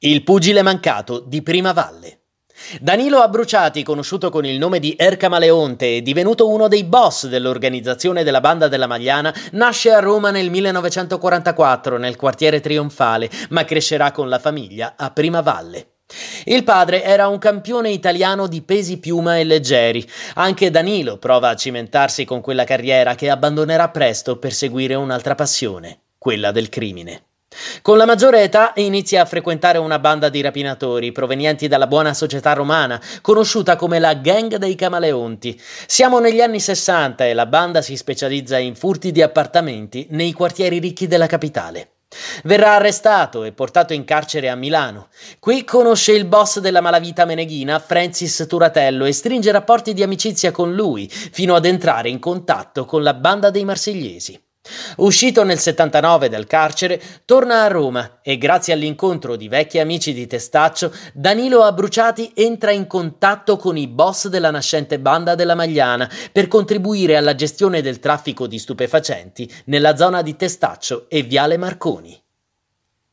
Il pugile mancato di Prima Valle. Danilo Abbruciati, conosciuto con il nome di Ercamaleonte e divenuto uno dei boss dell'organizzazione della Banda della Magliana, nasce a Roma nel 1944 nel quartiere Trionfale, ma crescerà con la famiglia a Prima Valle. Il padre era un campione italiano di pesi piuma e leggeri. Anche Danilo prova a cimentarsi con quella carriera che abbandonerà presto per seguire un'altra passione, quella del crimine. Con la maggiore età inizia a frequentare una banda di rapinatori provenienti dalla buona società romana, conosciuta come la Gang dei Camaleonti. Siamo negli anni 60 e la banda si specializza in furti di appartamenti nei quartieri ricchi della capitale. Verrà arrestato e portato in carcere a Milano. Qui conosce il boss della malavita meneghina, Francis Turatello, e stringe rapporti di amicizia con lui, fino ad entrare in contatto con la banda dei marsigliesi. Uscito nel 79 dal carcere, torna a Roma e grazie all'incontro di vecchi amici di Testaccio, Danilo Abbruciati entra in contatto con i boss della nascente banda della Magliana per contribuire alla gestione del traffico di stupefacenti nella zona di Testaccio e Viale Marconi.